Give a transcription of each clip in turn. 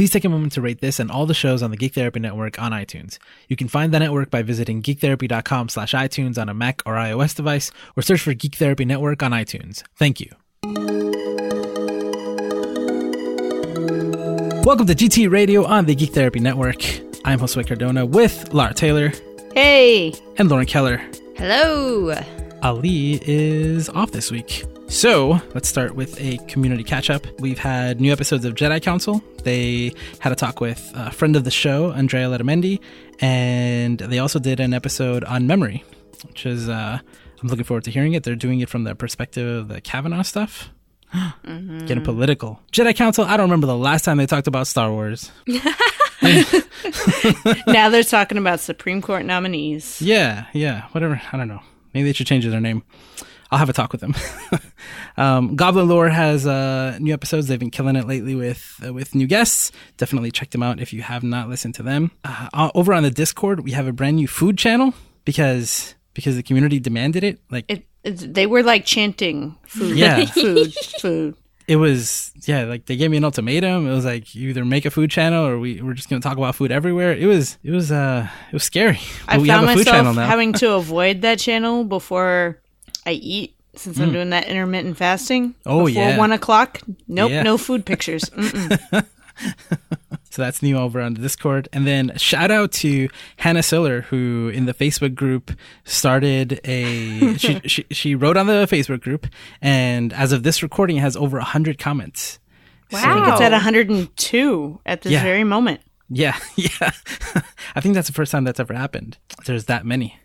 please take a moment to rate this and all the shows on the Geek Therapy Network on iTunes. You can find the network by visiting geektherapy.com slash iTunes on a Mac or iOS device, or search for Geek Therapy Network on iTunes. Thank you. Welcome to GT Radio on the Geek Therapy Network. I'm Josue Cardona with Lara Taylor Hey. and Lauren Keller. Hello. Ali is off this week. So let's start with a community catch up. We've had new episodes of Jedi Council. They had a talk with a friend of the show, Andrea Letamendi, and they also did an episode on memory, which is, uh, I'm looking forward to hearing it. They're doing it from the perspective of the Kavanaugh stuff. Getting political. Jedi Council, I don't remember the last time they talked about Star Wars. now they're talking about Supreme Court nominees. Yeah, yeah, whatever. I don't know. Maybe they should change their name. I'll have a talk with them. um, Goblin Lore has uh, new episodes. They've been killing it lately with uh, with new guests. Definitely check them out if you have not listened to them. Uh, over on the Discord, we have a brand new food channel because because the community demanded it. Like It, it's, they were like chanting food, Yeah. food, food. it was yeah like they gave me an ultimatum it was like you either make a food channel or we, we're just going to talk about food everywhere it was it was uh it was scary I But we found have a food channel myself having to avoid that channel before I eat since I'm doing that intermittent fasting. Mm. Oh, before yeah. one o'clock. Nope, Yeah. no food pictures. So that's new over on the discord and then shout out to hannah siller who in the facebook group started a she, she she wrote on the facebook group and as of this recording it has over 100 comments I think it's at 102 at this Yeah. very moment. Yeah, yeah. I think that's the first time that's ever happened. There's that many.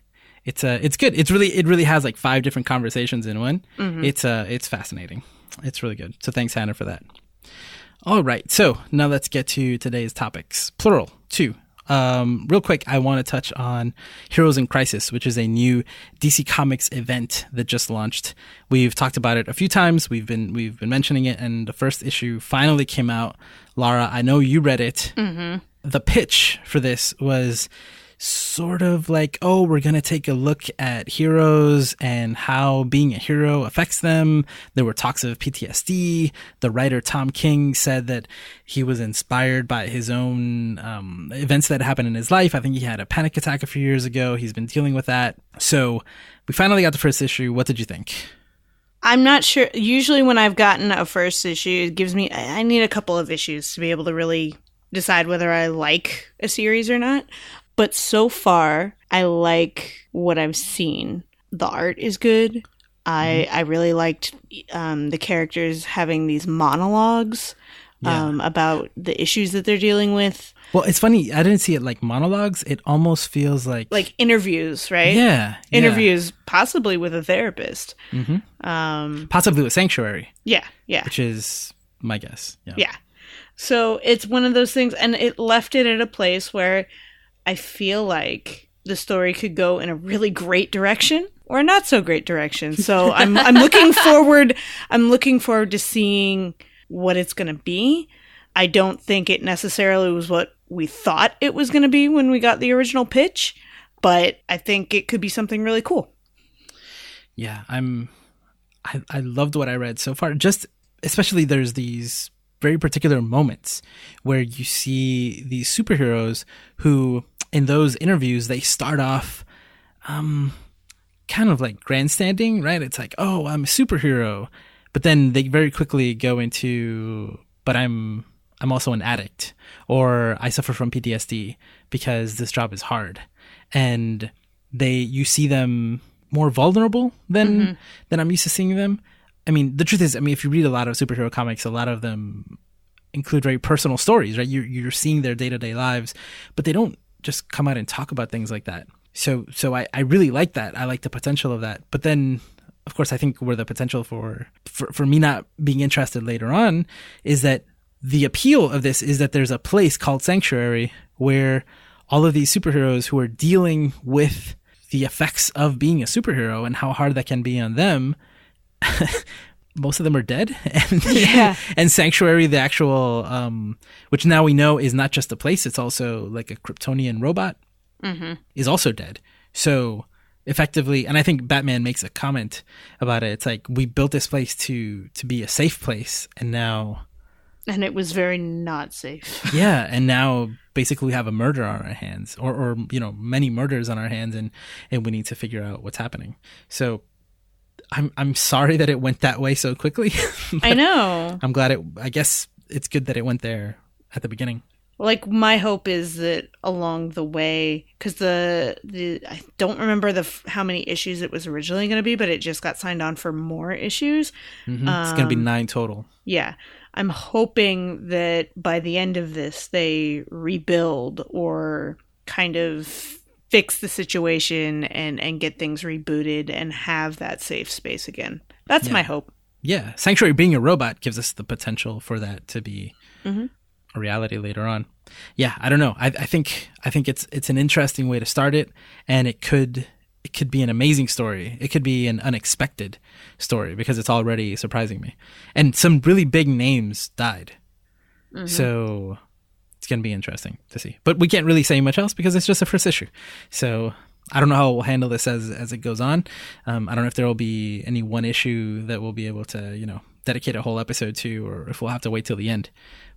It's uh it's good. It's really it really has like five different conversations in one. It's uh it's fascinating. It's really good. So thanks Hannah for that. All right. So now let's get to today's topics. Plural, two. Um, real quick, I want to touch on Heroes in Crisis, which is a new DC Comics event that just launched. We've talked about it a few times. We've been we've been mentioning it, and the first issue finally came out. Lara, I know you read it. The pitch for this was sort of like, oh, we're going to take a look at heroes and how being a hero affects them. There were talks of PTSD. The writer Tom King said that he was inspired by his own um, events that happened in his life. I think he had a panic attack a few years ago. He's been dealing with that. So we finally got the first issue. What did you think? I'm not sure. Usually, when I've gotten a first issue, it gives me. I need a couple of issues to be able to really decide whether I like a series or not. But so far, I like what I've seen. The art is good. I I really liked um, the characters having these monologues um, about the issues that they're dealing with, Well, it's funny. I didn't see it like monologues. It almost feels like, like interviews, right? yeah, yeah. interviews, possibly with a therapist. Mhm. Um, possibly with Sanctuary, yeah, yeah. which is my guess. Yeah. Yeah. So it's one of those things, and it left it at a place where I feel like the story could go in a really great direction or a not so great direction. So I'm I'm looking forward. I'm looking forward to seeing what it's going to be. I don't think it necessarily was what we thought it was going to be when we got the original pitch, but I think it could be something really cool. yeah i'm I, I loved what i read so far just especially there's these very particular moments where you see these superheroes who in those interviews they start off um kind of like grandstanding right? It's like oh i'm a superhero. But then they very quickly go into but i'm i'm also an addict or i suffer from ptsd because this job is hard. And they you see them more vulnerable than than i'm used to seeing them. I mean the truth is i mean if you read a lot of superhero comics a lot of them include very personal stories right? You're, you're seeing their day-to-day lives but they don't just come out and talk about things like that. So so i, I really like that. I like the potential of that. But then of course i think where the potential for, for for me not being interested later on is that the appeal of this is that there's a place called sanctuary where all of these superheroes who are dealing with the effects of being a superhero and how hard that can be on them most of them are dead and Yeah. and sanctuary the actual um which now we know is not just a place it's also like a kryptonian robot is also dead so effectively and i think batman makes a comment about it it's like we built this place to to be a safe place and now And it was very not safe. yeah, and now basically we have a murder on our hands, or or you know many murders on our hands, and and we need to figure out what's happening. So. I'm I'm sorry that it went that way so quickly. I know. I'm glad it. I guess it's good that it went there at the beginning. Like my hope is that along the way, because the the I don't remember the how many issues it was originally going to be, but it just got signed on for more issues. Mm-hmm. it's going to be nine total. Yeah, I'm hoping that by the end of this, they rebuild or kind of fix the situation and and get things rebooted and have that safe space again. That's Yeah. my hope. Yeah, Sanctuary being a robot gives us the potential for that to be Mhm. a reality later on. Yeah, I don't know. I, I think I think it's it's an interesting way to start it, and it could it could be an amazing story. It could be an unexpected story because it's already surprising me, and some really big names died. So it's gonna be interesting to see. But we can't really say much else because it's just a first issue. So I don't know how we'll handle this as as it goes on. Um, I don't know if there will be any one issue that we'll be able to you know dedicate a whole episode to, or if we'll have to wait till the end.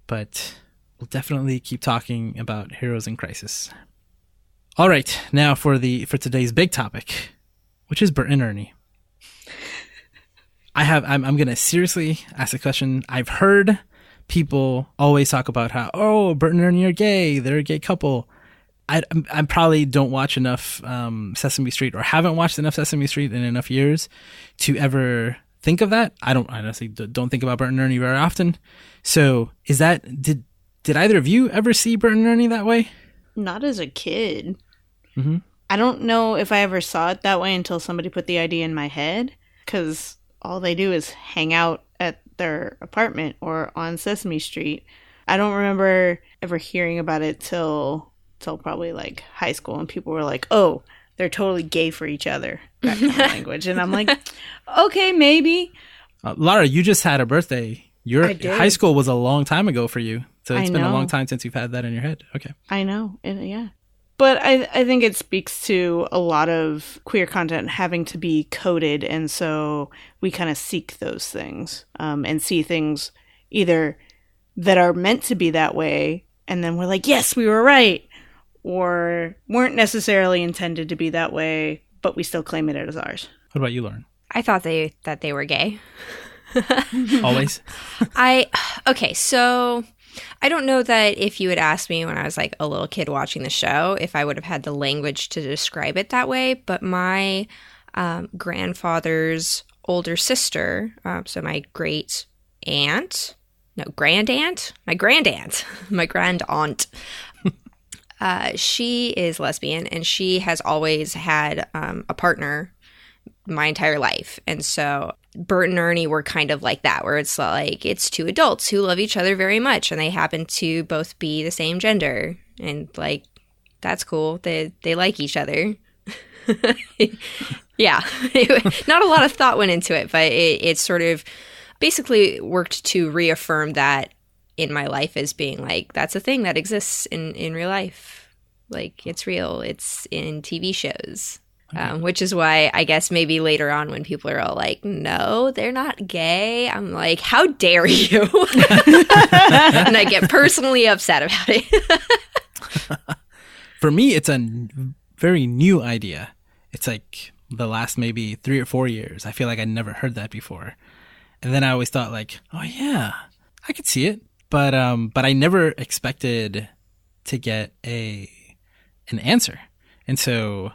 But we'll definitely keep talking about Heroes in Crisis. All right, now for the for today's big topic, which is Bert and Ernie. I have I'm I'm gonna seriously ask a question. I've heard people always talk about how oh Bert and Ernie are gay, they're a gay couple. I I probably don't watch enough um, Sesame Street or haven't watched enough Sesame Street in enough years to ever think of that. I don't I honestly don't think about Bert and Ernie very often. So is that did did either of you ever see Bert and Ernie that way? Not as a kid. Mhm. I don't know if I ever saw it that way until somebody put the idea in my head. Because all they do is hang out their apartment or on Sesame Street. I don't remember ever hearing about it till till probably like high school, and people were like, "Oh, they're totally gay for each other." That kind of language, and I'm like, "Okay, maybe." Uh, Lara, you just had a birthday. Your high school was a long time ago for you, so I it's been a long time since you've had that in your head. Okay. I know, it, yeah. But I, I think it speaks to a lot of queer content having to be coded, and so we kind of seek those things um, and see things either that are meant to be that way, and then we're like, yes, we were right, or weren't necessarily intended to be that way, but we still claim it as ours. What about you, Lauren? I thought they that they were gay. Always. I okay, so I don't know that if you had asked me when I was like a little kid watching the show, if I would have had the language to describe it that way. But my um, grandfather's older sister, um, so my great aunt, no grand aunt, my grand aunt, my grand aunt. Uh, she is lesbian and she has always had um, a partner my entire life. And so Bert and Ernie were kind of like that, where it's like it's two adults who love each other very much and they happen to both be the same gender. And like that's cool. They they like each other. yeah. Not a lot of thought went into it, but it, it sort of basically worked to reaffirm that in my life as being like that's a thing that exists in in real life. Like it's real. It's in TV shows. Um, which is why I guess maybe later on when people are all like, "No, they're not gay," I'm like, "How dare you?" and I get personally upset about it. For me, it's a n- very new idea. It's like the last maybe three or four years. I feel like I never heard that before. And then I always thought like, oh yeah, I could see it. But um, but I never expected to get a an answer. And so,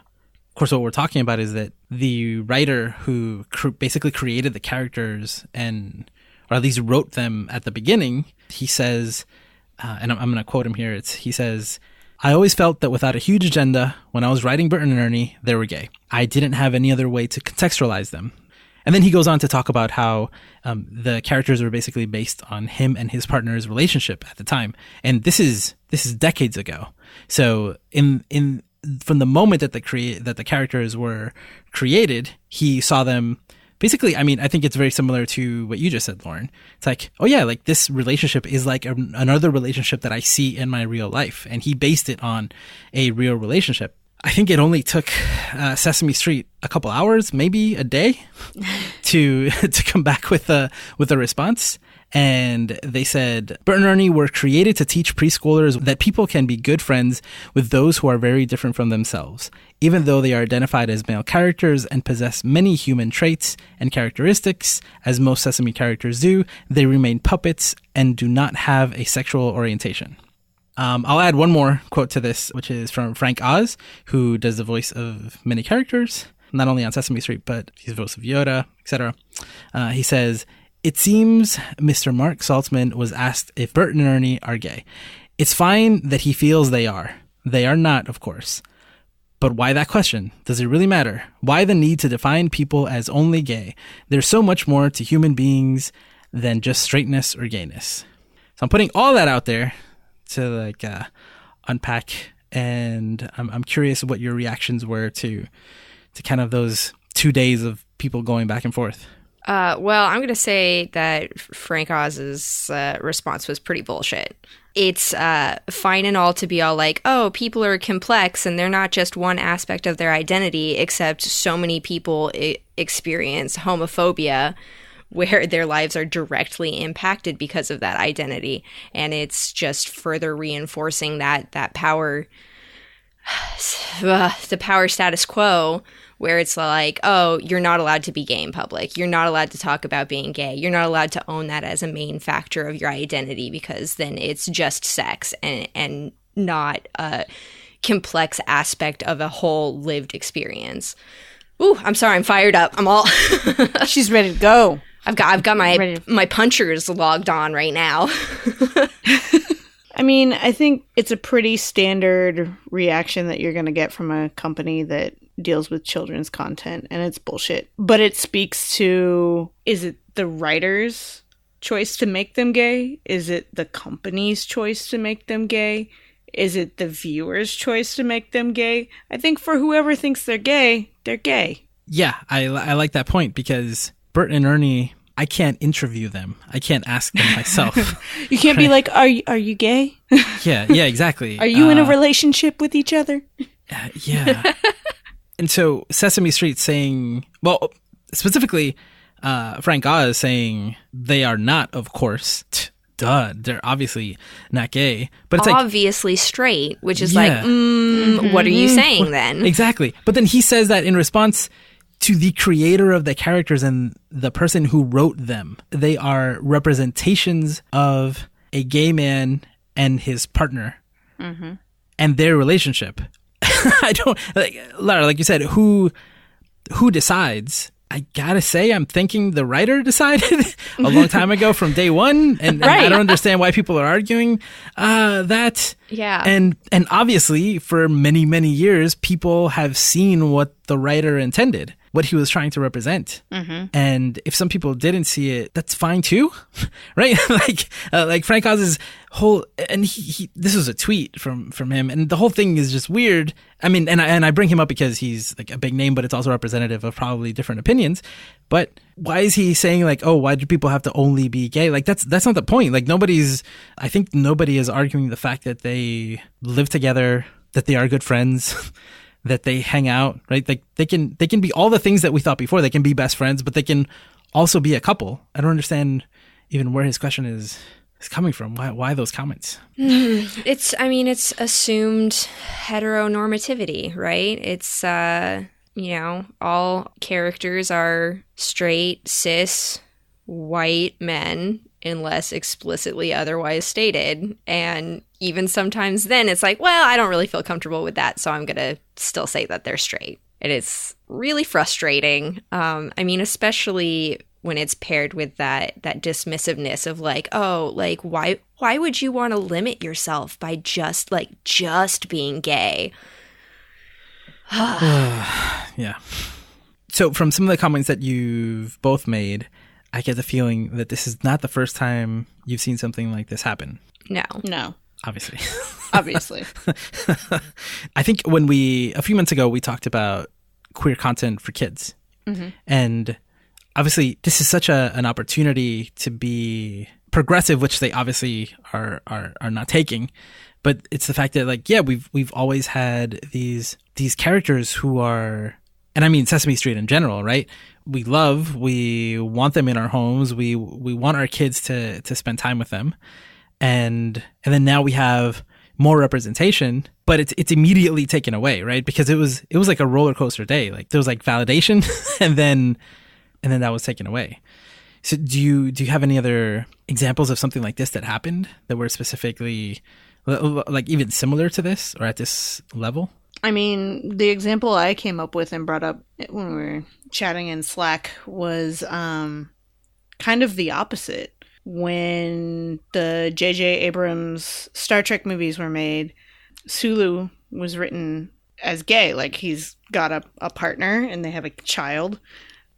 of course, what we're talking about is that the writer who cr- basically created the characters and, or at least wrote them at the beginning, he says, uh, and I'm, I'm going to quote him here. It's he says, "I always felt that without a huge agenda, when I was writing Bert and Ernie, they were gay. I didn't have any other way to contextualize them." And then he goes on to talk about how um, the characters were basically based on him and his partner's relationship at the time, and this is this is decades ago. So in in from the moment that the create that the characters were created, he saw them basically. I mean, I think it's very similar to what you just said, Lauren. It's like, oh yeah, like this relationship is like a, another relationship that I see in my real life, and he based it on a real relationship. I think it only took uh, Sesame Street a couple hours, maybe a day, to to come back with a with a response. And they said Bert and Ernie were created to teach preschoolers that people can be good friends with those who are very different from themselves. Even though they are identified as male characters and possess many human traits and characteristics, as most Sesame characters do, they remain puppets and do not have a sexual orientation. Um, I'll add one more quote to this, which is from Frank Oz, who does the voice of many characters, not only on Sesame Street, but he's the voice of Yoda, etc. Uh, he says, It seems Mr. Mark Saltzman was asked if Bert and Ernie are gay. It's fine that he feels they are. They are not, of course. But why that question? Does it really matter? Why the need to define people as only gay? There's so much more to human beings than just straightness or gayness. So I'm putting all that out there to like uh, unpack, and I'm I'm curious what your reactions were to to kind of those two days of people going back and forth. Uh, well, I'm going to say that Frank Oz's uh, response was pretty bullshit. It's uh, fine and all to be all like, oh, people are complex and they're not just one aspect of their identity, except so many people I- experience homophobia where their lives are directly impacted because of that identity. And it's just further reinforcing that, that power, the power status quo where it's like, oh, you're not allowed to be gay in public. You're not allowed to talk about being gay. You're not allowed to own that as a main factor of your identity because then it's just sex and and not a complex aspect of a whole lived experience. Ooh, I'm sorry, I'm fired up. I'm all She's ready to go. I've got I've got my Ready. my punchers logged on right now. I mean, I think it's a pretty standard reaction that you're going to get from a company that deals with children's content, and it's bullshit. But it speaks to is it the writer's choice to make them gay? Is it the company's choice to make them gay? Is it the viewer's choice to make them gay? I think for whoever thinks they're gay, they're gay. Yeah, I, I like that point because Bert and Ernie, I can't interview them. I can't ask them myself. You can't be like, "Are you are you gay? yeah, yeah, exactly. Are you in a Uh, relationship with each other?" Yeah. and so Sesame Street saying, well, specifically, uh, Frank Oz saying they are not, of course. T- Duh, they're obviously not gay. But it's like, Obviously straight, which is Yeah. like, mm, what are you saying then? exactly. But then he says that in response to the creator of the characters and the person who wrote them. They are representations of a gay man and his partner and their relationship. I don't like Lara, like you said, who who decides? I gotta say, I'm thinking the writer decided a long time ago from day one, and, and I don't understand why people are arguing uh, that. Yeah. and and obviously, for many many years, people have seen what the writer intended, what he was trying to represent, and if some people didn't see it, that's fine too, right? like uh, like Frank Oz's whole, and he, he this was a tweet from from him, and the whole thing is just weird. I mean, and I, and I bring him up because he's like a big name, but it's also representative of probably different opinions. But why is he saying like, oh, why do people have to only be gay? Like that's that's not the point. Like nobody's. I think nobody is arguing the fact that they live together, that they are good friends. that they hang out, right? Like they can they can be all the things that we thought before. They can be best friends, but they can also be a couple. I don't understand even where his question is is coming from. Why why those comments? It's, I mean, it's assumed heteronormativity, right? It's, uh, you know, all characters are straight, cis, white men, unless explicitly otherwise stated. And even sometimes then it's like, well, I don't really feel comfortable with that, so I'm going to still say that they're straight. And it's really frustrating. Um, I mean, especially when it's paired with that that dismissiveness of like, oh, like why why would you want to limit yourself by just like just being gay? Yeah. So from some of the comments that you've both made, I get the feeling that this is not the first time you've seen something like this happen. No. No, Obviously. obviously. I think when we a few months ago we talked about queer content for kids, mm-hmm. and obviously this is such a an opportunity to be progressive, which they obviously are are are not taking. But it's the fact that like yeah we've we've always had these these characters who are and I mean Sesame Street in general, right? We love, we want them in our homes, we we want our kids to to spend time with them, and and then now we have more representation, but it's it's immediately taken away, right? Because it was it was like a roller coaster day. Like there was like validation, and then and then that was taken away. So do you do you have any other examples of something like this that happened that were specifically like even similar to this or at this level? I mean, the example I came up with and brought up when we were chatting in Slack was um, kind of the opposite. When the J.J. Abrams Star Trek movies were made, Sulu was written as gay. Like he's got a, a partner and they have a child.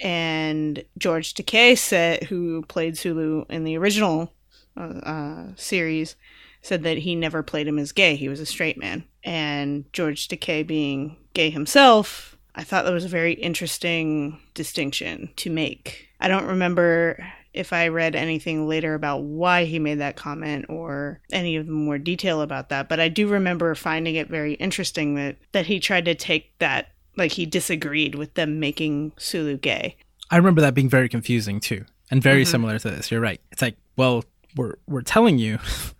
And George Takei who played Sulu in the original uh, uh, series, said that he never played him as gay. He was a straight man. And George Takei being gay himself, I thought that was a very interesting distinction to make. I don't remember if I read anything later about why he made that comment or any of the more detail about that, but I do remember finding it very interesting that that he tried to take that like he disagreed with them making Sulu gay. I remember that being very confusing too, and very mm-hmm. similar to this. You're right. It's like, well, we're we're telling you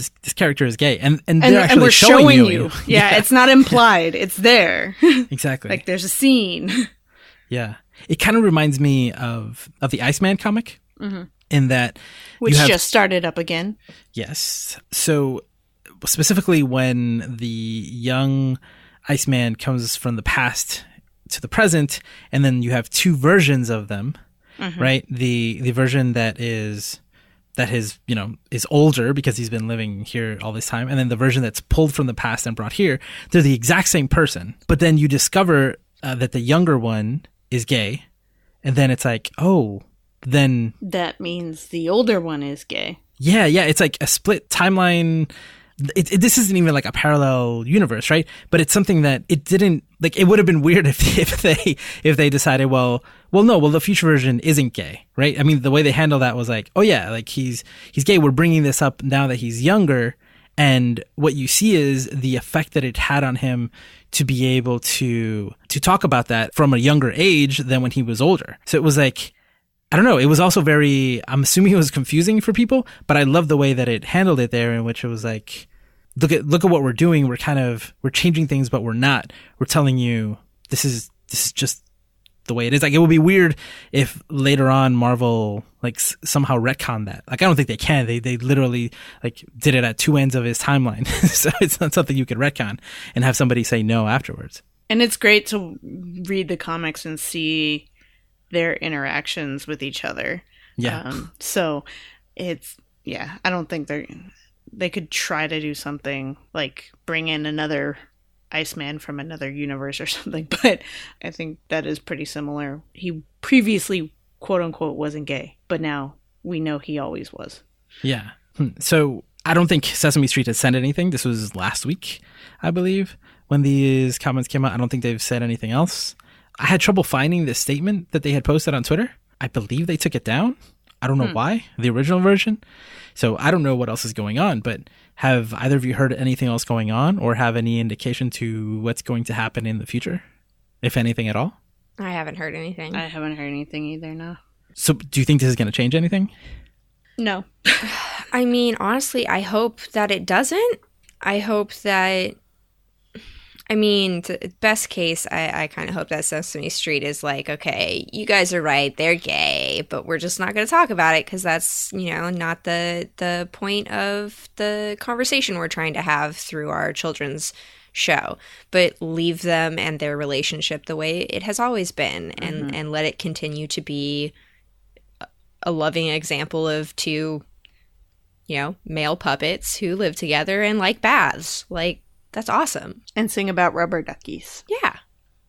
this this character is gay, and and they're actually and we're showing, showing you. you. Yeah, yeah, it's not implied; it's there. exactly. like there's a scene. yeah, it kind of reminds me of of the Iceman comic, mm-hmm. in that which have, just started up again. Yes. So specifically, when the young Iceman comes from the past to the present, and then you have two versions of them, mm-hmm. right? The the version that is that his you know is older because he's been living here all this time. And then the version that's pulled from the past and brought here they're the exact same person. But then you discover uh, that the younger one is gay. And then it's like oh then that means the older one is gay. Yeah yeah. It's like a split timeline it, it, this isn't even like a parallel universe, right? But it's something that it didn't like. It would have been weird if if they if they decided, well, well, no, well, the future version isn't gay, right? I mean, the way they handle that was like, oh yeah, like he's he's gay. We're bringing this up now that he's younger, and what you see is the effect that it had on him to be able to to talk about that from a younger age than when he was older. So it was like. I don't know. It was also very, I'm assuming it was confusing for people, but I love the way that it handled it there in which it was like, look at look at what we're doing. We're kind of we're changing things, but we're not. We're telling you this is this is just the way it is. Like it would be weird if later on Marvel like s- somehow retcon that. Like I don't think they can. They they literally like did it at two ends of his timeline, so it's not something you could retcon and have somebody say no afterwards. And it's great to read the comics and see their interactions with each other. Yeah. Um, so it's yeah. I don't think they're they could try to do something like bring in another Iceman from another universe or something, but I think that is pretty similar. He previously, quote unquote, wasn't gay, but now we know he always was. Yeah. Hmm. So I don't think Sesame Street has said anything. This was last week, I believe, when these comments came out. I don't think they've said anything else. I had trouble finding the statement that they had posted on Twitter. I believe they took it down. I don't know hmm. why, the original version. So I don't know what else is going on, but have either of you heard anything else going on or have any indication to what's going to happen in the future, if anything at all? I haven't heard anything. I haven't heard anything either, no. So do you think this is going to change anything? No. I mean, honestly, I hope that it doesn't. I hope that I mean, best case, I, I kind of hope that Sesame Street is like, okay, you guys are right, they're gay, but we're just not going to talk about it because that's you know not the the point of the conversation we're trying to have through our children's show. But leave them and their relationship the way it has always been, and mm-hmm. and let it continue to be a loving example of two, you know, male puppets who live together and like baths, like that's awesome. And sing about rubber duckies. Yeah.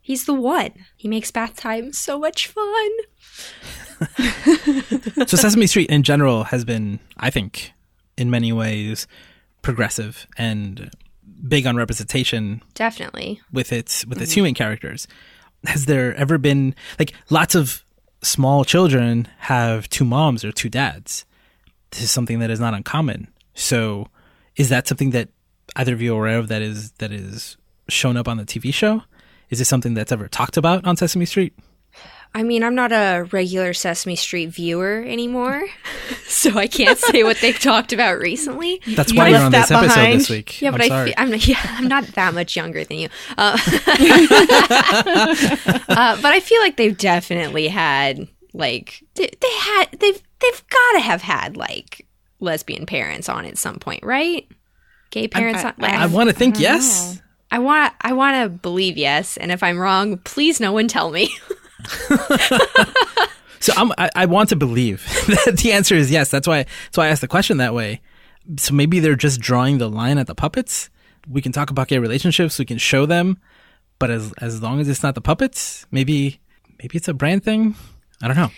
He's the one. He makes bath time so much fun. so Sesame Street in general has been, I think, in many ways progressive and big on representation. Definitely. With its with its mm-hmm. human characters. Has there ever been like lots of small children have two moms or two dads? This is something that is not uncommon. So is that something that either of you are aware of that is that is shown up on the TV show? Is this something that's ever talked about on Sesame Street? I mean, I'm not a regular Sesame Street viewer anymore, so I can't say what they've talked about recently. That's You why you're on this episode behind. this week. Yeah, I'm but I sorry. feel, I'm yeah, I'm not that much younger than you. Uh, uh, but I feel like they've definitely had like they, they had they've they've got to have had like lesbian parents on at some point, right? Gay parents. on, like, I want to think mm-hmm. yes. I want I want to believe yes, and if I'm wrong, please no one tell me. So I'm, I, I want to believe that the answer is yes. That's why. That's why I asked the question that way. So maybe they're just drawing the line at the puppets. We can talk about gay relationships. We can show them, but as as long as it's not the puppets, maybe maybe it's a brand thing. I don't know.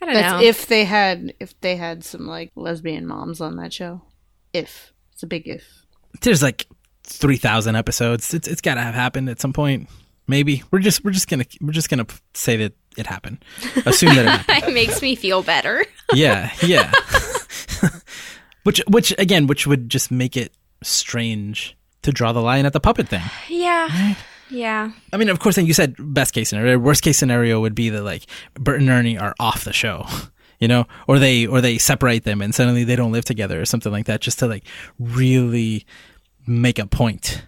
I don't That's know. if they had if they had some like lesbian moms on that show. If it's a big if. There's like three thousand episodes. It's it's got to have happened at some point. Maybe we're just we're just gonna we're just gonna say that it happened. Assume that it happened. it makes me feel better. yeah, yeah. which, which again, which would just make it strange to draw the line at the puppet thing. Yeah. Yeah. I mean, of course, then you said best case scenario. Worst case scenario would be that like Bert and Ernie are off the show, you know, or they or they separate them and suddenly they don't live together or something like that, just to like really make a point.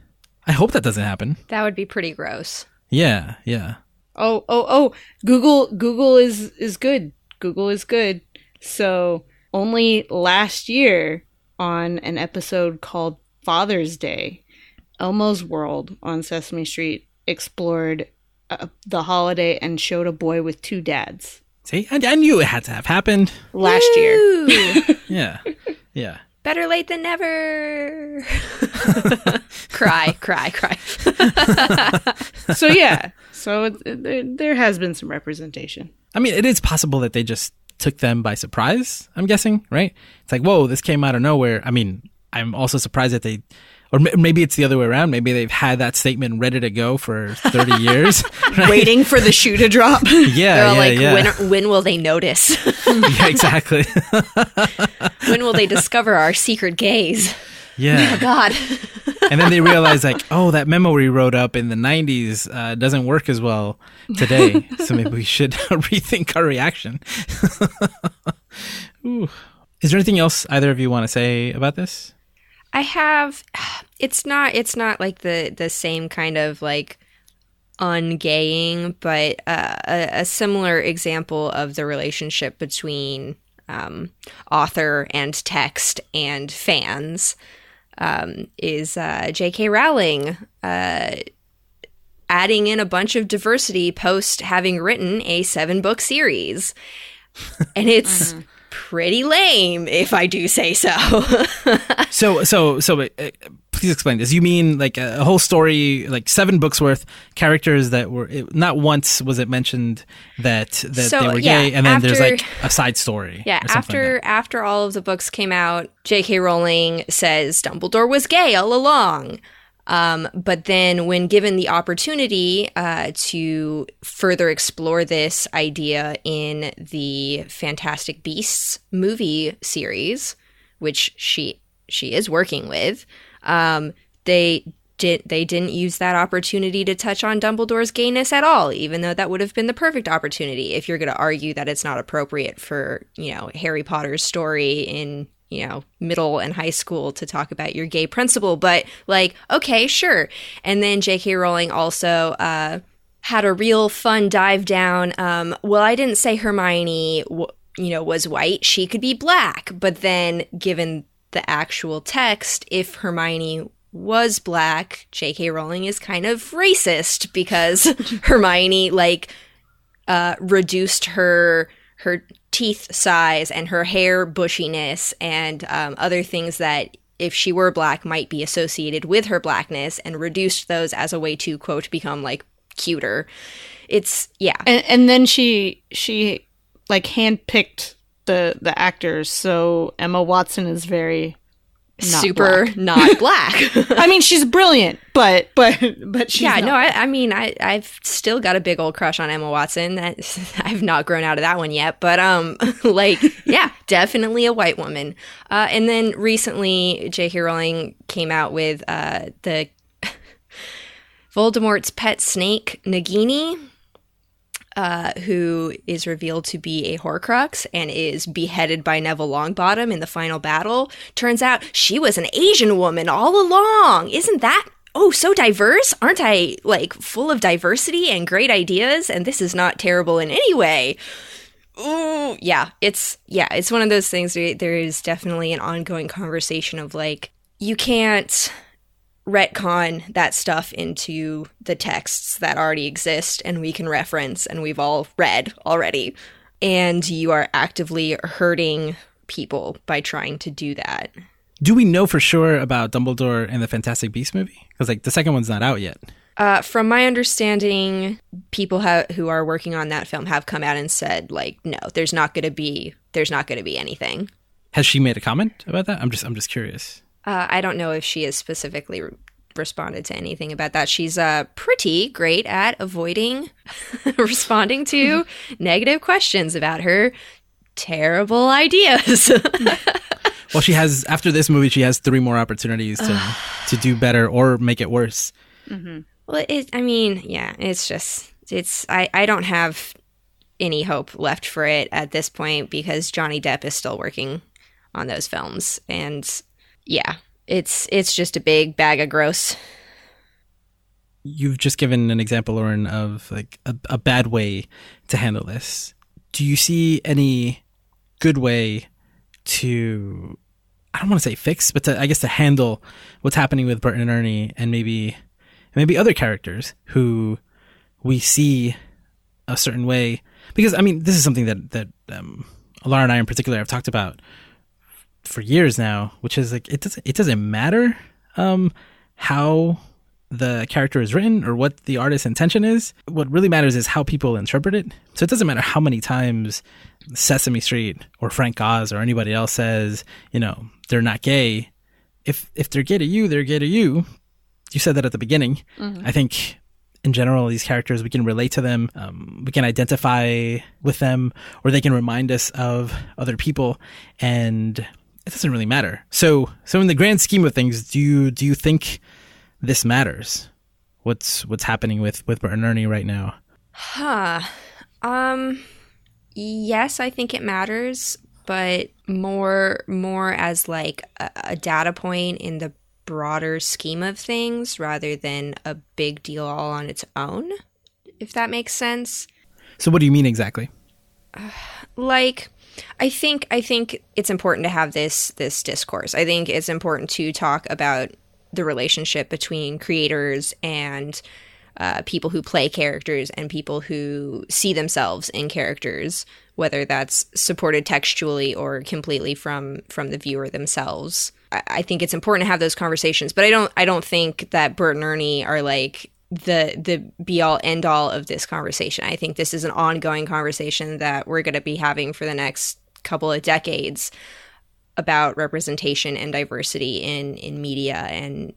I hope that doesn't happen. That would be pretty gross. Yeah, yeah. Oh, oh, oh. Google Google is is good. Google is good. So, only last year on an episode called Father's Day, Elmo's World on Sesame Street explored uh, the holiday and showed a boy with two dads See, I, I knew it had to have happened. last year. Yeah, yeah. better late than never. cry, cry, cry. So yeah, so it, it- there, there has been some representation. I mean, it is possible that they just took them by surprise. I'm guessing, right? It's like, whoa, this came out of nowhere. I mean, I'm also surprised that they, or m- maybe it's the other way around. Maybe they've had that statement ready to go for 30 years. right? Waiting for the shoe to drop. Yeah, They're yeah, like, yeah. when, when will they notice? yeah, exactly. when will they discover our secret gaze? yeah. God. And then they realize, like, oh, that memo we wrote up in the 90s uh, doesn't work as well today. So maybe we should rethink our reaction. Ooh. Is there anything else either of you want to say about this? I have it's not it's not like the the same kind of like ungaying, but uh, a, a similar example of the relationship between um, author and text and fans um, is uh, J.K. Rowling uh, adding in a bunch of diversity post having written a seven book series, and it's. Pretty lame, if I do say so. So, so, so, uh, please explain this. You mean like a, a whole story, like seven books worth, characters that were it, not once was it mentioned that that So, they were yeah, gay, and then there's like a side story. Yeah, something like after after all of the books came out, J.K. Rowling says Dumbledore was gay all along. Um, but then, when given the opportunity uh, to further explore this idea in the Fantastic Beasts movie series, which she she is working with, um, they did they didn't use that opportunity to touch on Dumbledore's gayness at all, even though that would have been the perfect opportunity if you're going to argue that it's not appropriate for you know Harry Potter's story in you know middle and high school to talk about your gay principal. But like, okay, sure. And then J.K. Rowling also. Uh, had a real fun dive down. Um, well, I didn't say Hermione, w- you know, was white. She could be black. But then, given the actual text, if Hermione was black, J.K. Rowling is kind of racist because Hermione like uh, reduced her her teeth size and her hair bushiness and um, other things that if she were black might be associated with her blackness and reduced those as a way to quote become like cuter. It's yeah. And, and then she she like handpicked the the actors. So emma watson is very not super black. not black. I mean she's brilliant but but but she's yeah no I, I mean I, i've still got a big old crush on emma watson. That i've not grown out of that one yet but um like yeah definitely a white woman. Uh, and then recently j.k rowling came out with uh, the Voldemort's pet snake, Nagini, uh, who is revealed to be a Horcrux and is beheaded by Neville Longbottom in the final battle. Turns out she was an Asian woman all along. Isn't that oh so diverse? Aren't I like full of diversity and great ideas? And this is not terrible in any way. Ooh, yeah, it's yeah, it's one of those things. Where there is definitely an ongoing conversation of like you can't retcon that stuff into the texts that already exist and we can reference and we've all read already. And you are actively hurting people by trying to do that. Do we know for sure about Dumbledore and the Fantastic Beasts movie? Because like the second one's not out yet. Uh, from my understanding, people ha- who are working on that film have come out and said, like, no, there's not going to be, there's not going to be anything. Has she made a comment about that? I'm just, I'm just curious. Uh, I don't know if she has specifically re- responded to anything about that. She's uh, pretty great at avoiding responding to negative questions about her terrible ideas. well, she has after this movie, she has three more opportunities to to do better or make it worse. Mm-hmm. Well, it, I mean, yeah, it's just it's I I don't have any hope left for it at this point because Johnny Depp is still working on those films and yeah, it's it's just a big bag of gross. You've just given an example, Lauren, of like a, a bad way to handle this. Do you see any good way to I don't want to say fix, but to, I guess to handle what's happening with Bert and Ernie and maybe maybe other characters who we see a certain way because I mean this is something that that um, Lara and I in particular have talked about for years now, which is like it doesn't it doesn't matter um, how the character is written or what the artist's intention is. What really matters is how people interpret it. So it doesn't matter how many times Sesame Street or Frank Oz or anybody else says, you know, they're not gay. If if they're gay to you, they're gay to you. You said that at the beginning. Mm-hmm. I think in general, these characters we can relate to them, um, we can identify with them, or they can remind us of other people, and it doesn't really matter. So, so in the grand scheme of things, do you do you think this matters? What's what's happening with with Bert and Ernie right now? Huh. Um. Yes, I think it matters, but more more as like a, a data point in the broader scheme of things rather than a big deal all on its own. If that makes sense. So, what do you mean exactly? Uh, like I think I think it's important to have this this discourse. I think it's important to talk about the relationship between creators and uh, people who play characters and people who see themselves in characters, whether that's supported textually or completely from from the viewer themselves. I, I think it's important to have those conversations, but I don't I don't think that Bert and Ernie are like the the be all end all of this conversation. I think this is an ongoing conversation that we're going to be having for the next couple of decades about representation and diversity in in media and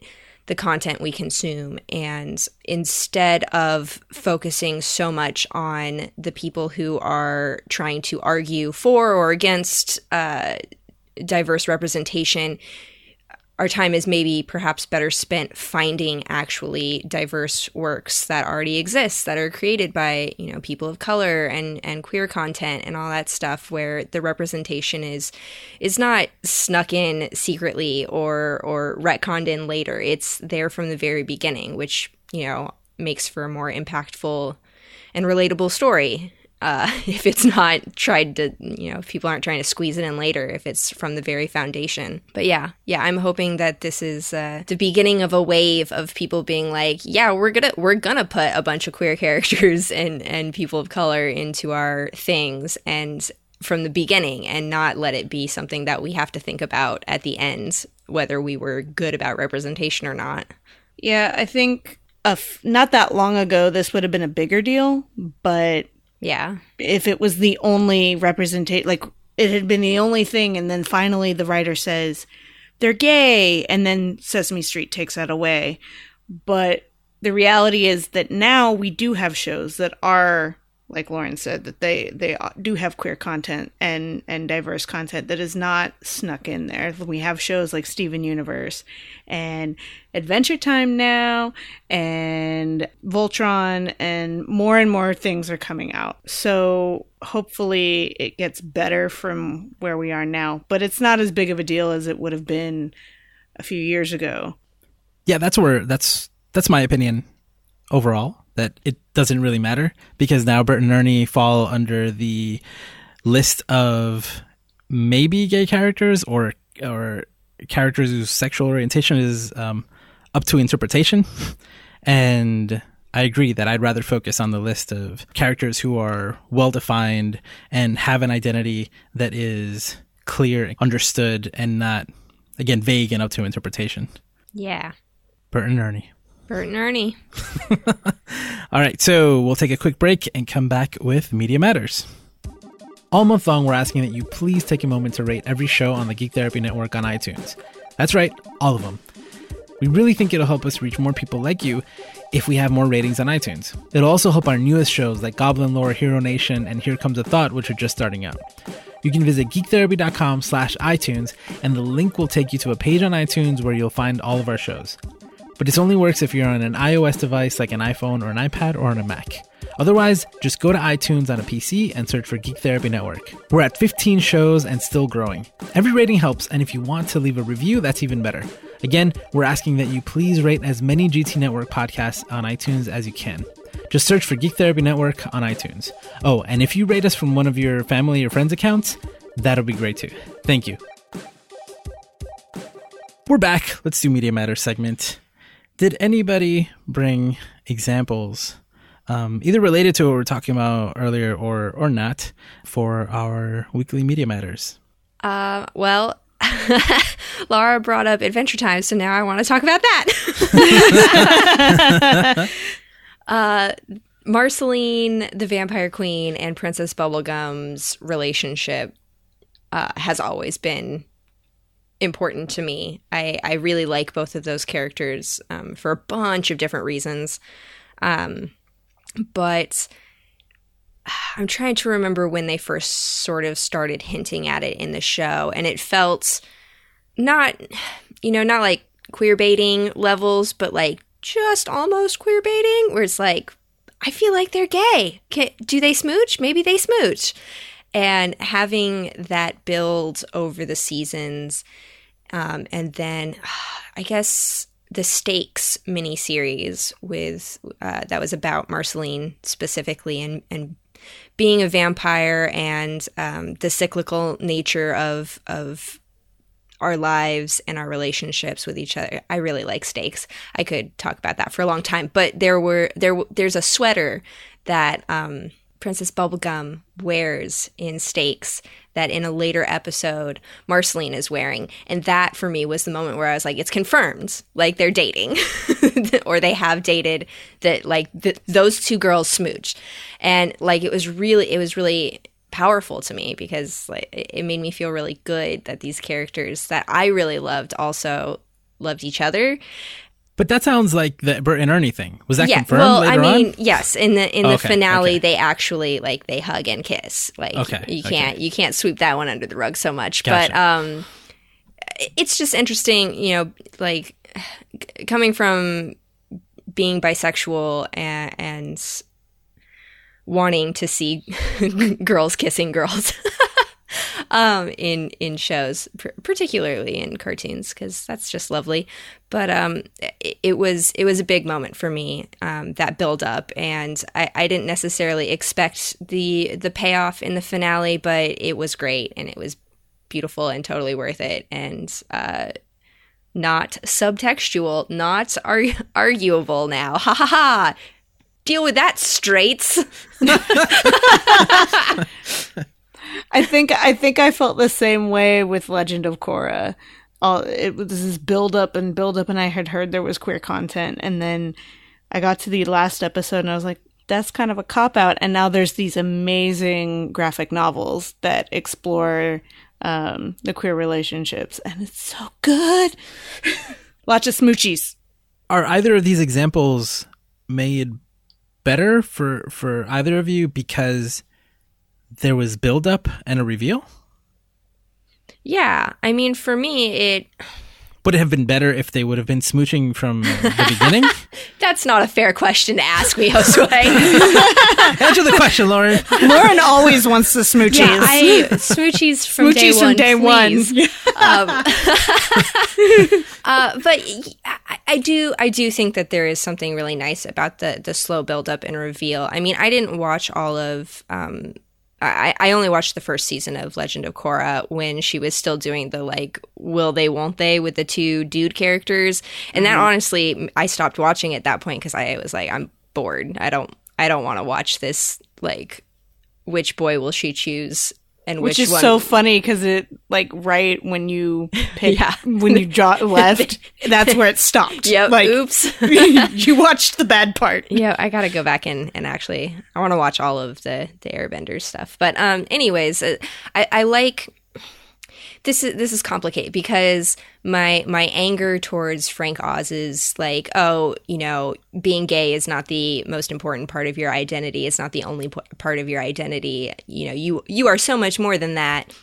the content we consume and instead of focusing so much on the people who are trying to argue for or against uh, diverse representation our time is maybe perhaps better spent finding actually diverse works that already exist that are created by you know people of color and and queer content and all that stuff where the representation is is not snuck in secretly or or retconned in later. It's there from the very beginning which you know makes for a more impactful and relatable story uh, if it's not tried to, you know, if people aren't trying to squeeze it in later, if it's from the very foundation. But yeah, yeah, I'm hoping that this is uh, the beginning of a wave of people being like, yeah, we're gonna we're gonna put a bunch of queer characters and and people of color into our things and from the beginning and not let it be something that we have to think about at the end whether we were good about representation or not. Yeah, I think not that long ago this would have been a bigger deal, but yeah. If it was the only representation, like it had been the only thing, and then finally the writer says they're gay, and then Sesame Street takes that away. But the reality is that now we do have shows that are like Lauren said, that they they do have queer content and and diverse content that is not snuck in there. We have shows like Steven Universe and Adventure Time now, and Voltron, and more and more things are coming out. So hopefully it gets better from where we are now. But it's not as big of a deal as it would have been a few years ago. Yeah, that's where that's that's my opinion overall that it doesn't really matter because now Bert and Ernie fall under the list of maybe gay characters or or characters whose sexual orientation is um, up to interpretation. and I agree that I'd rather focus on the list of characters who are well defined and have an identity that is clear, understood, and not, again, vague and up to interpretation. Yeah. Bert and Ernie. Bert and Ernie. All right, so we'll take a quick break and come back with Media Matters. All month long, we're asking that you please take a moment to rate every show on the Geek Therapy Network on iTunes. That's right, all of them. We really think it'll help us reach more people like you if we have more ratings on iTunes. It'll also help our newest shows like Goblin Lore, Hero Nation, and Here Comes a Thought, which are just starting out. You can visit geektherapy.com slash iTunes, and the link will take you to a page on iTunes where you'll find all of our shows but this only works if you're on an iOS device like an iPhone or an iPad or on a Mac. Otherwise, just go to iTunes on a PC and search for Geek Therapy Network. We're at 15 shows and still growing. Every rating helps, and if you want to leave a review, that's even better. Again, we're asking that you please rate as many GT Network podcasts on iTunes as you can. Just search for Geek Therapy Network on iTunes. Oh, and if you rate us from one of your family or friends' accounts, that'll be great too. Thank you. We're back. Let's do Media Matters segment did anybody bring examples, um, either related to what we are talking about earlier or or not, for our weekly media matters? Uh, well. Lara brought up Adventure Time, so now I want to talk about that. uh, Marceline, the Vampire Queen, and Princess Bubblegum's relationship uh, has always been important to me. I, I really like both of those characters um, for a bunch of different reasons. Um, but I'm trying to remember when they first sort of started hinting at it in the show, and it felt not, you know, not like queer baiting levels, but like just almost queer baiting, where it's like, I feel like they're gay. Can, do they smooch? Maybe they smooch. And having that build over the seasons um, and then I guess the Stakes miniseries with uh, that was about Marceline specifically and and being a vampire and um, the cyclical nature of of our lives and our relationships with each other. I really like Stakes. I could talk about that for a long time, but there were there there's a sweater that um, Princess Bubblegum wears in Stakes that in a later episode Marceline is wearing. And that for me was the moment where I was like, it's confirmed. Like they're dating or they have dated that like th- those two girls smooch. And like it was really, it was really powerful to me because like it made me feel really good that these characters that I really loved also loved each other but that sounds like the Bert and Ernie thing. Was that yeah, confirmed? Well, I mean, on? yes. In the in the okay, finale, okay. they actually like they hug and kiss. Like okay, you can't okay. you can't sweep that one under the rug so much. Gotcha. But um, it's just interesting, you know, like coming from being bisexual and, and wanting to see girls kissing girls. um, in in shows, pr- particularly in cartoons, because that's just lovely. But um, it, it, was it was a big moment for me um, that build up, and I, I didn't necessarily expect the the payoff in the finale, but it was great and it was beautiful and totally worth it, and uh, not subtextual, not ar- arguable now. Ha ha ha! Deal with that, straights. I think I think I felt the same way with Legend of Korra. All it was this build up and build up, and I had heard there was queer content, and then I got to the last episode, and I was like, "That's kind of a cop out." And now there's these amazing graphic novels that explore um, the queer relationships, and it's so good. Lots of smoochies. Are either of these examples made better for for either of you because there was build up and a reveal? Yeah, I mean, for me, it Would it have been better if they would have been smooching from the beginning? that's not a fair question to ask me, Josue. Answer the question, Lauren. Lauren always wants the smoochies. yeah, I smoochies from day Smoochies one. from day one. um, uh, but I, I do, I do think that there is something really nice about the the slow build up and reveal. I mean, I didn't watch all of. Um, I, I only watched the first season of Legend of Korra when she was still doing the like will they won't they with the two dude characters. And that mm-hmm. honestly I stopped watching at that point because I was like I'm bored. I don't I don't want to watch this like which boy will she choose and Which which, is one so funny because it like right when you pick Yeah. when you draw left, that's where it stopped. Yep. Like Oops. you watched the bad part. yeah, I gotta go back and, and actually I want to watch all of the the Airbenders stuff. But um, anyways, uh, I, I like this is this is complicated because my my anger towards Frank Oz is like, oh, you know, being gay is not the most important part of your identity. It's not the only p- part of your identity. You know, you you are so much more than that.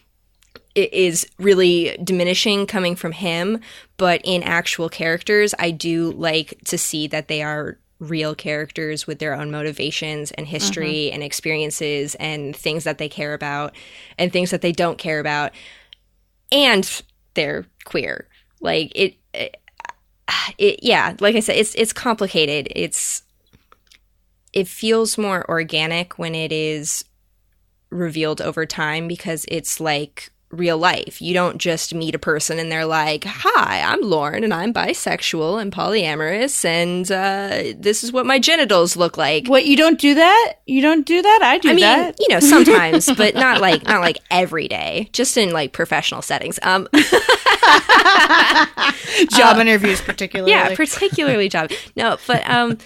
It is really diminishing coming from him, but in actual characters, I do like to see that they are real characters with their own motivations and history mm-hmm. and experiences and things that they care about and things that they don't care about and they're queer. Like it, it, it, yeah. Like I said, it's it's complicated. It's it feels more organic when it is revealed over time because it's like real life. You don't just meet a person and they're like, "Hi, I'm Lauren and I'm bisexual and polyamorous and uh, this is what my genitals look like." What you don't do that? You don't do that? I do I mean, that. you know, sometimes, but not like not like every day. Just in like professional settings. Um, Job interviews particularly. yeah, particularly job. No, but um,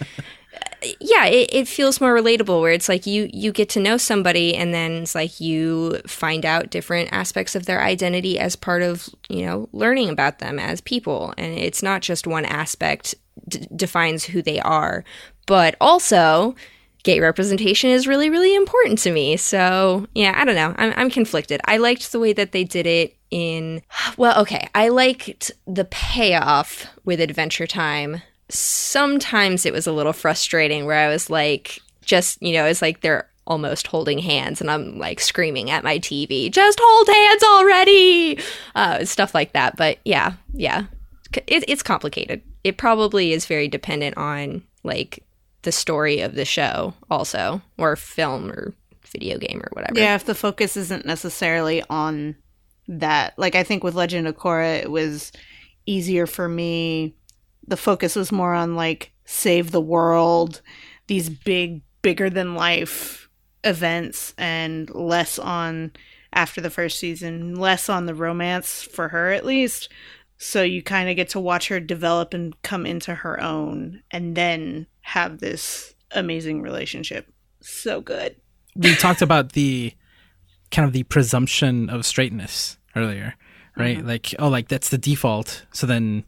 yeah, it, it feels more relatable where it's like you you get to know somebody and then it's like you find out different aspects of their identity as part of you know learning about them as people, and it's not just one aspect d- defines who they are, but also gay representation is really really important to me. So yeah i don't know. I'm, I'm conflicted. I liked the way that they did it in well okay. I liked the payoff with adventure time sometimes it was a little frustrating where i was like just you know it's like they're almost holding hands and i'm like screaming at my tv just hold hands already uh, stuff like that but yeah yeah it, it's complicated it probably is very dependent on like the story of the show also or film or video game or whatever Yeah, if the focus isn't necessarily on that. Like I think with Legend of Korra it was easier for me. The focus was more on like save the world, these big bigger than life events and less on after the first season, less on the romance for her at least. So you kind of get to watch her develop and come into her own and then have this amazing relationship. So good. we talked about the kind of the presumption of straightness earlier, right? Mm-hmm. Like, oh, like that's the default. So then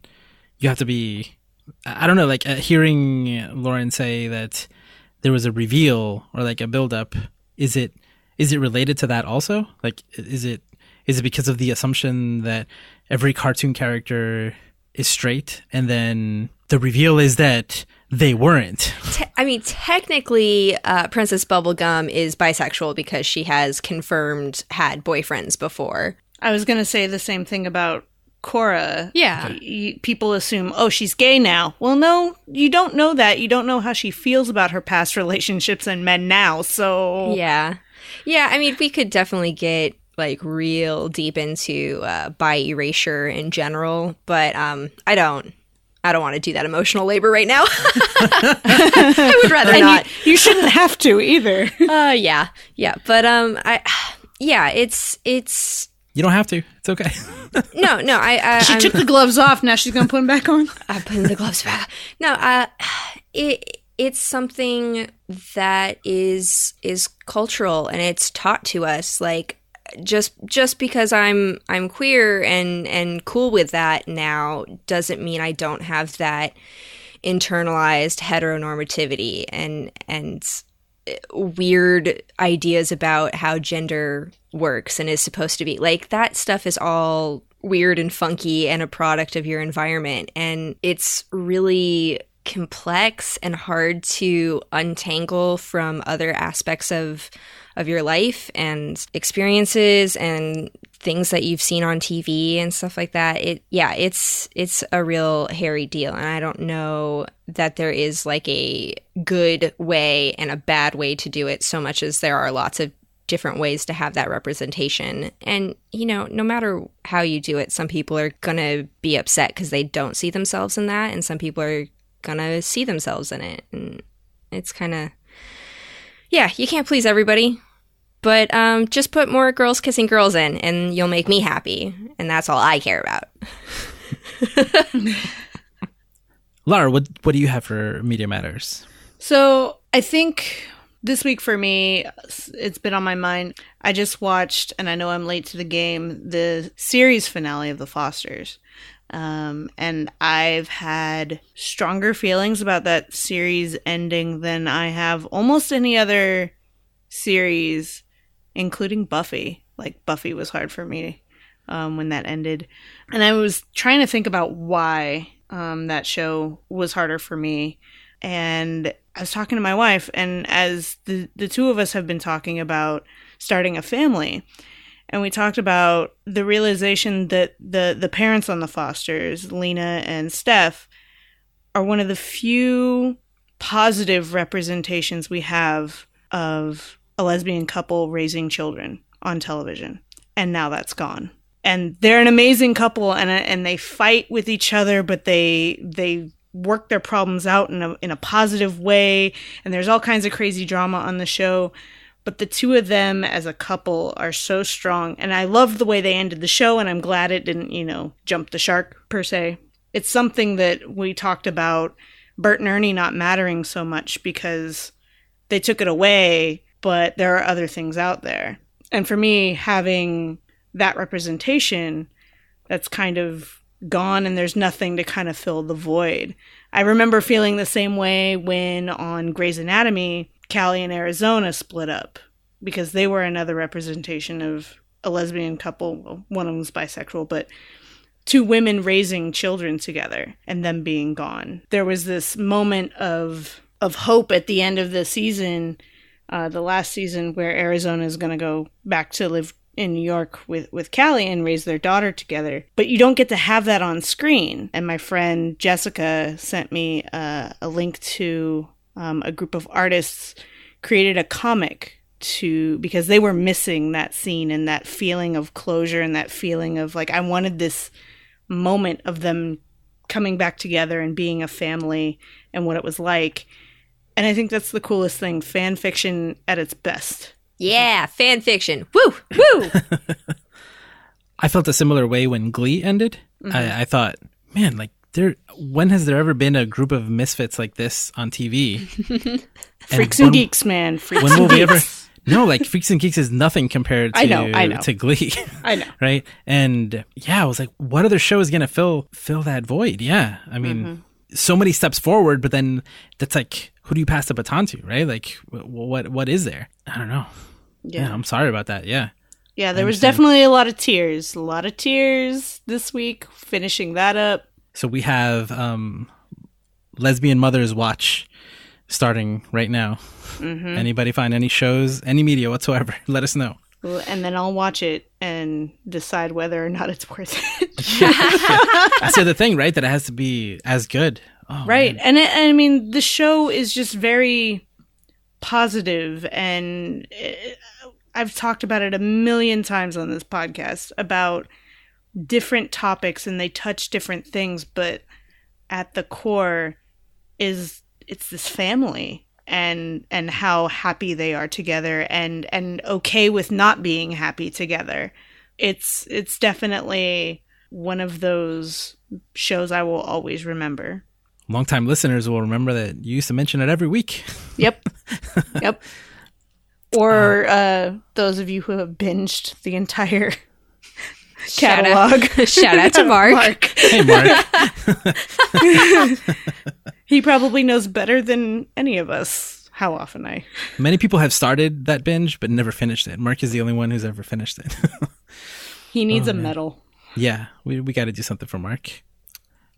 you have to be, I I don't know, like uh, hearing Lauren say that there was a reveal or like a build up. Is it is it related to that also? Like, is it is it because of the assumption that every cartoon character is straight, and then the reveal is that they weren't? Te- I mean, technically, uh, Princess Bubblegum is bisexual because she has confirmed had boyfriends before. I was going to say the same thing about Korra. Yeah. Y- people assume, oh, she's gay now. Well, no, you don't know that. You don't know how she feels about her past relationships and men now. So, Yeah. Yeah, I mean, we could definitely get like real deep into uh, bi erasure in general, but um, I don't. I don't want to do that emotional labor right now. I would rather and not. you, you shouldn't have to either. Uh, yeah, yeah, but um, I, yeah, it's it's You don't have to. It's okay. no, no. I, I she I'm- took the gloves off. Now she's going to put them back on. I'm putting the gloves back. No, uh, it it's something that is is cultural and it's taught to us. Like just just because I'm I'm queer and and cool with that now doesn't mean I don't have that internalized heteronormativity and and weird ideas about how gender works and is supposed to be. Like that stuff is all weird and funky and a product of your environment and it's really complex and hard to untangle from other aspects of of your life and experiences and things that you've seen on TV and stuff like that. It yeah, it's it's a real hairy deal and I don't know that there is like a good way and a bad way to do it so much as there are lots of different ways to have that representation. And, you know, no matter how you do it, some people are going to be upset because they don't see themselves in that. And some people are going to see themselves in it. And it's kind of, yeah, you can't please everybody. But um, just put more girls kissing girls in, and you'll make me happy. And that's all I care about. Lara, what what do you have for Media Matters? So I think this week for me, it's been on my mind. I just watched, and I know I'm late to the game, the series finale of The Fosters. Um, and I've had stronger feelings about that series ending than I have almost any other series, including Buffy. Like, Buffy was hard for me um, when that ended. And I was trying to think about why um, that show was harder for me. And I was talking to my wife, and as the, the two of us have been talking about starting a family, and we talked about the realization that the, the parents on the Fosters, Lena and Steph, are one of the few positive representations we have of lesbian couple raising children on television. And now that's gone. And they're an amazing couple and uh, and they fight with each other but they they work their problems out in a in a positive way and there's all kinds of crazy drama on the show but the two of them as a couple are so strong and I love the way they ended the show and I'm glad it didn't, you know, jump the shark per se. It's something that we talked about Bert and Ernie not mattering so much because they took it away, but there are other things out there. And for me having that representation that's kind of gone and there's nothing to kind of fill the void. I remember feeling the same way when on Grey's Anatomy, Callie and Arizona split up because they were another representation of a lesbian couple. Well, one of them was bisexual, but two women raising children together and them being gone. There was this moment of of hope at the end of the season, uh, the last season, where Arizona is going to go back to live in New York with with Callie and raise their daughter together. But you don't get to have that on screen. And my friend Jessica sent me uh, a link to um, a group of artists created a comic to because they were missing that scene and that feeling of closure and that feeling of like I wanted this moment of them coming back together and being a family and what it was like. And I think that's the coolest thing, fan fiction at its best. Yeah, fan fiction. Woo, woo. I felt a similar way when Glee ended. Mm-hmm. I, I, thought, man, like there. When has there ever been a group of misfits like this on TV? Freaks and, and geeks, man. Freaks when will we ever? No, like Freaks and Geeks is nothing compared to I know, I know. to Glee. I know. right? And yeah, I was like, what other show is gonna fill fill that void? Yeah. I mean, mm-hmm. So many steps forward, but then that's like, who do you pass the baton to, right? Like, what what is there? I don't know. Yeah. yeah I'm sorry about that. Yeah. Yeah, there was definitely a lot of tears. A lot of tears this week, finishing that up. So we have um, Lesbian Mothers Watch starting right now. Mm-hmm. Anybody find any shows, any media whatsoever, let us know. And then I'll watch it and decide whether or not it's worth it. yeah. That's the other thing, right? That it has to be as good. Oh, right. Man. And it, I mean, the show is just very positive and it, I've talked about it a million times on this podcast about different topics and they touch different things, but at the core is it's this family and and how happy they are together and and okay with not being happy together. It's it's definitely one of those shows I will always remember. Longtime listeners will remember that you used to mention it every week. Yep. yep or uh, those of you who have binged the entire catalog. Shout out, Shout out to Mark. Mark. Hey, Mark. He probably knows better than any of us how often I. Many people have started that binge but never finished it. Mark is the only one who's ever finished it. He needs Oh, a man. medal. yeah, we we got to do something for Mark.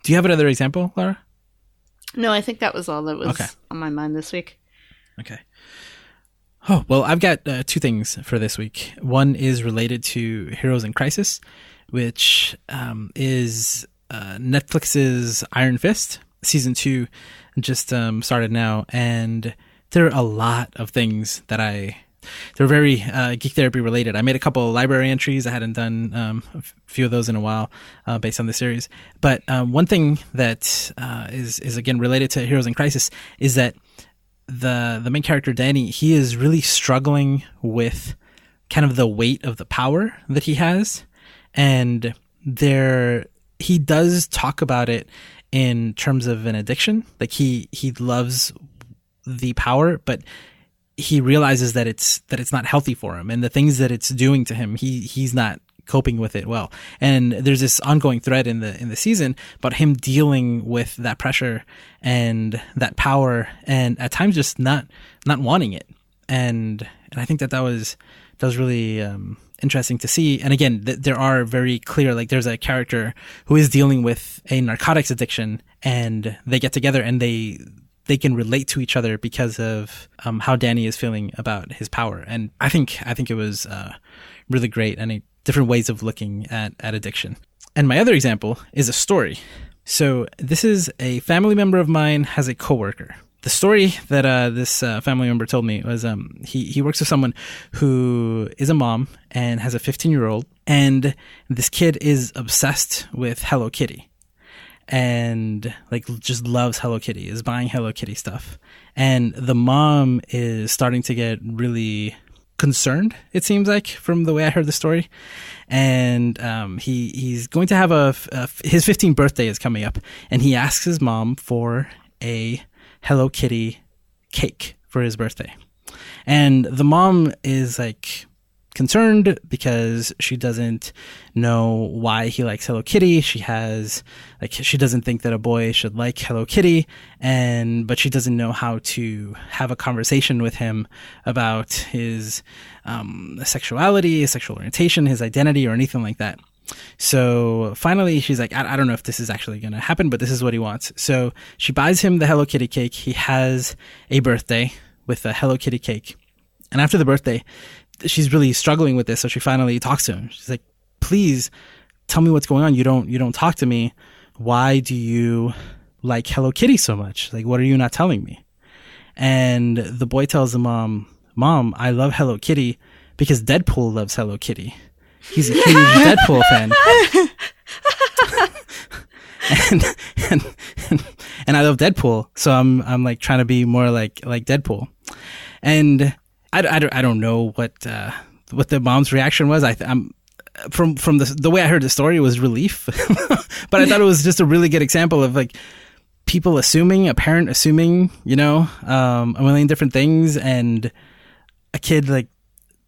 Do you have another example, Lara? No, I think that was all that was Okay. on my mind this week. Okay. Oh, well, I've got uh, two things for this week. One is related to Heroes in Crisis, which um, is uh, Netflix's Iron Fist. Season two just um, started now, and there are a lot of things that I. They're very uh, geek therapy related. I made a couple of library entries. I hadn't done um, a few of those in a while, uh, based on the series. But um, one thing that uh, is is again related to Heroes in Crisis is that the the main character Danny, he is really struggling with kind of the weight of the power that he has, and there he does talk about it in terms of an addiction. Like he he loves the power, but he realizes that it's that it's not healthy for him, and the things that it's doing to him, he he's not coping with it well. And there's this ongoing thread in the in the season about him dealing with that pressure and that power, and at times just not not wanting it. And and I think that that was that was really um, interesting to see. And again, th- there are very clear like there's a character who is dealing with a narcotics addiction, and they get together and they they can relate to each other because of um, how Danny is feeling about his power. And I think I think it was uh, really great and a, different ways of looking at at addiction. And my other example is a story. So this is a family member of mine has a coworker. The story that uh, this uh, family member told me was um, he he works with someone who is a mom and has a 15 year old, and this kid is obsessed with Hello Kitty and like just loves Hello Kitty, is buying Hello Kitty stuff. And the mom is starting to get really concerned, it seems like, from the way I heard the story. And um, he he's going to have a, a his 15th birthday is coming up, and he asks his mom for a Hello Kitty cake for his birthday. And the mom is like concerned because she doesn't know why he likes Hello Kitty. She has like she doesn't think that a boy should like Hello Kitty and but she doesn't know how to have a conversation with him about his um, sexuality, his sexual orientation, his identity or anything like that. So finally, she's like, I, I don't know if this is actually going to happen, but this is what he wants. So she buys him the Hello Kitty cake. He has a birthday with a Hello Kitty cake. And after the birthday, she's really struggling with this. So she finally talks to him. She's like, please tell me what's going on. You don't, you don't talk to me. Why do you like Hello Kitty so much? Like, what are you not telling me? And the boy tells the mom, Mom, I love Hello Kitty because Deadpool loves Hello Kitty. He's a huge Deadpool fan. and, and and and I love Deadpool, so I'm I'm like trying to be more like like Deadpool. And I, I, don't, I don't know what uh, what the mom's reaction was. I, I'm from from the the way I heard the story was relief, but I thought it was just a really good example of like people assuming, a parent assuming, you know, um, a million different things, and a kid like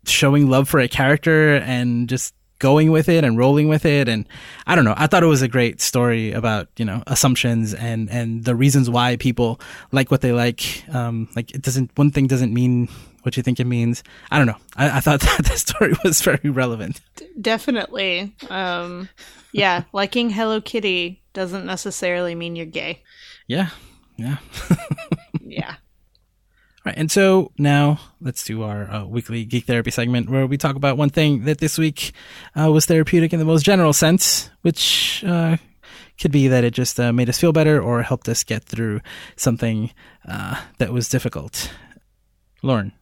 showing love for a character and just going with it and rolling with it. And i don't know. I thought it was a great story about you know assumptions and and the reasons why people like what they like. Um like it doesn't one thing doesn't mean what you think it means i don't know i, I thought that the story was very relevant Definitely. Um, yeah, liking Hello Kitty doesn't necessarily mean you're gay. yeah yeah Yeah. Right, and so now let's do our uh, weekly geek therapy segment where we talk about one thing that this week uh, was therapeutic in the most general sense, which uh, could be that it just uh, made us feel better or helped us get through something uh, that was difficult. Lauren,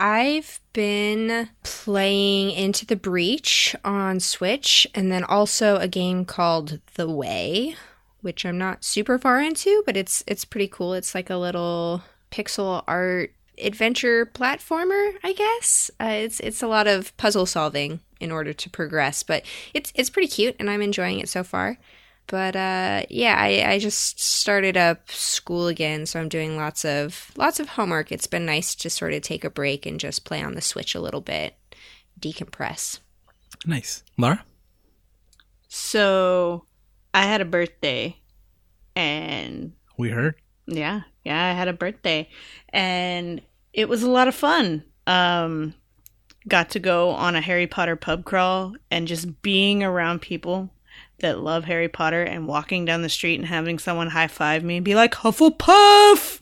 I've been playing Into the Breach on Switch and then also a game called The Way, which I'm not super far into, but it's it's pretty cool. It's like a little pixel art adventure platformer, I guess. Uh, it's it's a lot of puzzle solving in order to progress, but it's it's pretty cute and I'm enjoying it so far. But uh, yeah, I, I just started up school again, so I'm doing lots of lots of homework. It's been nice to sort of take a break and just play on the Switch a little bit, decompress. nice. Lara, So I had a birthday and we heard. Yeah, yeah, I had a birthday and it was a lot of fun. Um got to go on a Harry Potter pub crawl and just being around people that love Harry Potter and walking down the street and having someone high five me and be like Hufflepuff.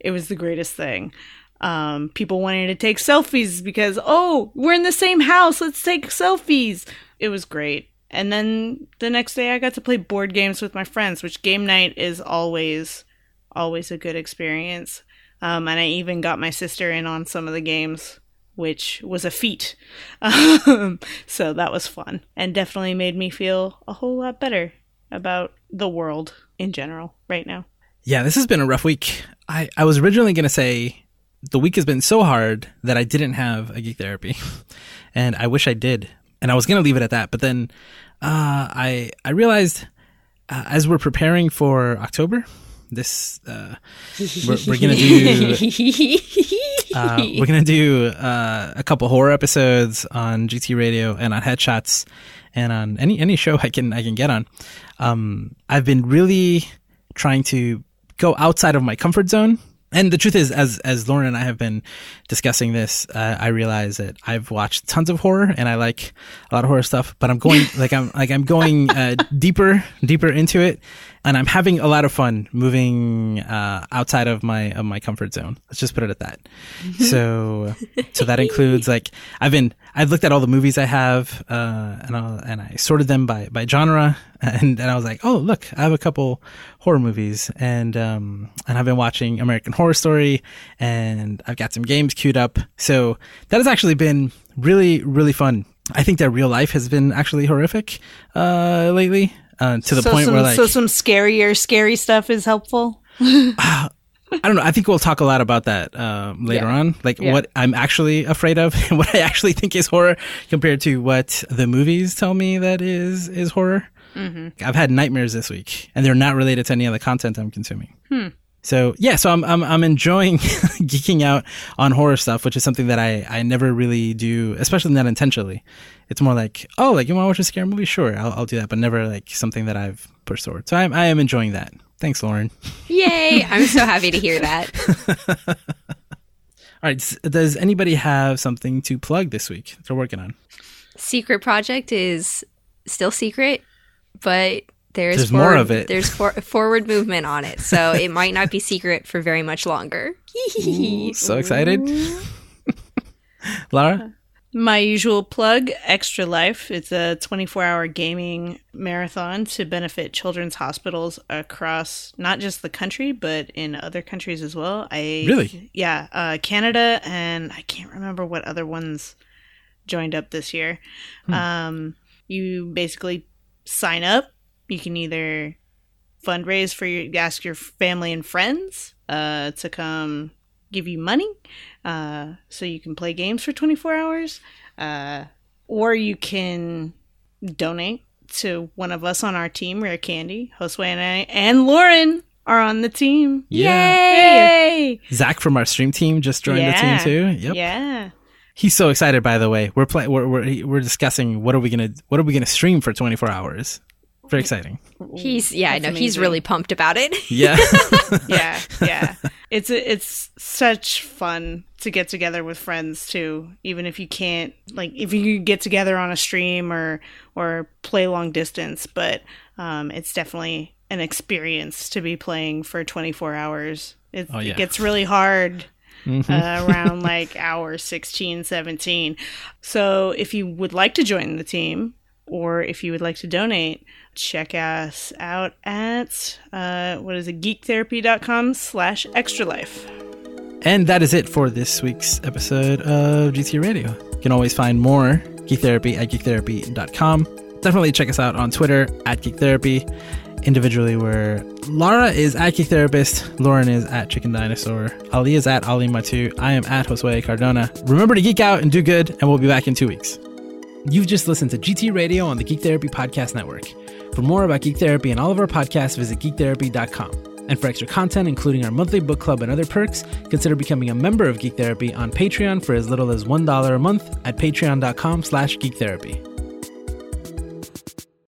It was the greatest thing. Um, people wanting to take selfies because oh, we're in the same house. Let's take selfies. It was great. And then the next day, I got to play board games with my friends, which game night is always, always a good experience. Um, and I even got my sister in on some of the games, which was a feat. Um, so that was fun and definitely made me feel a whole lot better about the world in general right now. Yeah, this has been a rough week. I, I was originally going to say the week has been so hard that I didn't have a geek therapy. and I wish I did. And I was going to leave it at that. But then uh, I, I realized uh, as we're preparing for October, this uh, we're, we're gonna do uh, we're gonna do uh, a couple horror episodes on GT Radio and on Headshots and on any any show I can I can get on. Um, I've been really trying to go outside of my comfort zone. And the truth is, as as Lauren and I have been discussing this, uh, I realize that I've watched tons of horror and I like a lot of horror stuff. But I'm going like I'm like I'm going uh, deeper deeper into it, and I'm having a lot of fun moving uh, outside of my of my comfort zone. Let's just put it at that. so so that includes like I've been I've looked at all the movies I have uh, and i and I sorted them by by genre and and I was like oh look I have a couple horror movies and um and I've been watching American Horror Story and I've got some games queued up. So that has actually been really really fun. I think that real life has been actually horrific uh, lately uh, to the so point some, where like so some scarier, scary stuff is helpful. I don't know. I think we'll talk a lot about that um, later Yeah. on, like Yeah. what I'm actually afraid of and what I actually think is horror compared to what the movies tell me that is is horror. Mm-hmm. I've had nightmares this week, and they're not related to any of the content I'm consuming. Hmm. So yeah, so I'm I'm I'm enjoying geeking out on horror stuff, which is something that I I never really do, especially not intentionally. It's more like oh, like you want to watch a scary movie? Sure, I'll I'll do that, but never like something that I've pushed forward. So I'm I am enjoying that. Thanks, Lauren. Yay! I'm so happy to hear that. All right, does anybody have something to plug this week that they're working on? Secret Project is still secret, but there's, There's more of it. There's for- forward movement on it, so it might not be secret for very much longer. Ooh, so excited. Lara? My usual plug, Extra Life. It's a 24 hour gaming marathon to benefit children's hospitals across not just the country, but in other countries as well. I Really? Yeah, uh, Canada, and I can't remember what other ones joined up this year. Um, you basically sign up. You can either fundraise for your, ask your family and friends uh, to come give you money uh, so you can play games for 24 hours, uh, or you can donate to one of us on our team, Rare Candy. Josue and I and Lauren are on the team. yeah. Yay! Zach from our stream team just joined Yeah. the team too. Yep. Yeah. He's so excited by the way. We're playing we're, we're we're discussing what are we to what are we going to stream for 24 hours. Very exciting. He's yeah, I That's know he's really pumped about it. Yeah. yeah, yeah. It's it's such fun to get together with friends too. Even if you can't like if you get together on a stream or or play long distance, but um, it's definitely an experience to be playing for 24 hours. It, Oh, yeah. it gets really hard Mhm. uh, around like hour 16, 17. So if you would like to join the team or if you would like to donate, check us out at uh, what is it, geektherapy.com slash extra life. And that is it for this week's episode of GT Radio. You can always find more Geek Therapy at geektherapy.com. Definitely check us out on Twitter at Geek Therapy. Individually, where Lara is at Geek Therapist, Lauren is at Chicken Dinosaur, Ali is at Ali Mattu, I am at Josue Cardona. Remember to geek out and do good, and we'll be back in two weeks. You've just listened to GT Radio on the Geek Therapy Podcast Network. For more about Geek Therapy and all of our podcasts, visit geektherapy.com. And for extra content, including our monthly book club and other perks, consider becoming a member of Geek Therapy on Patreon for as little as $1 a month at patreon.com slash geektherapy.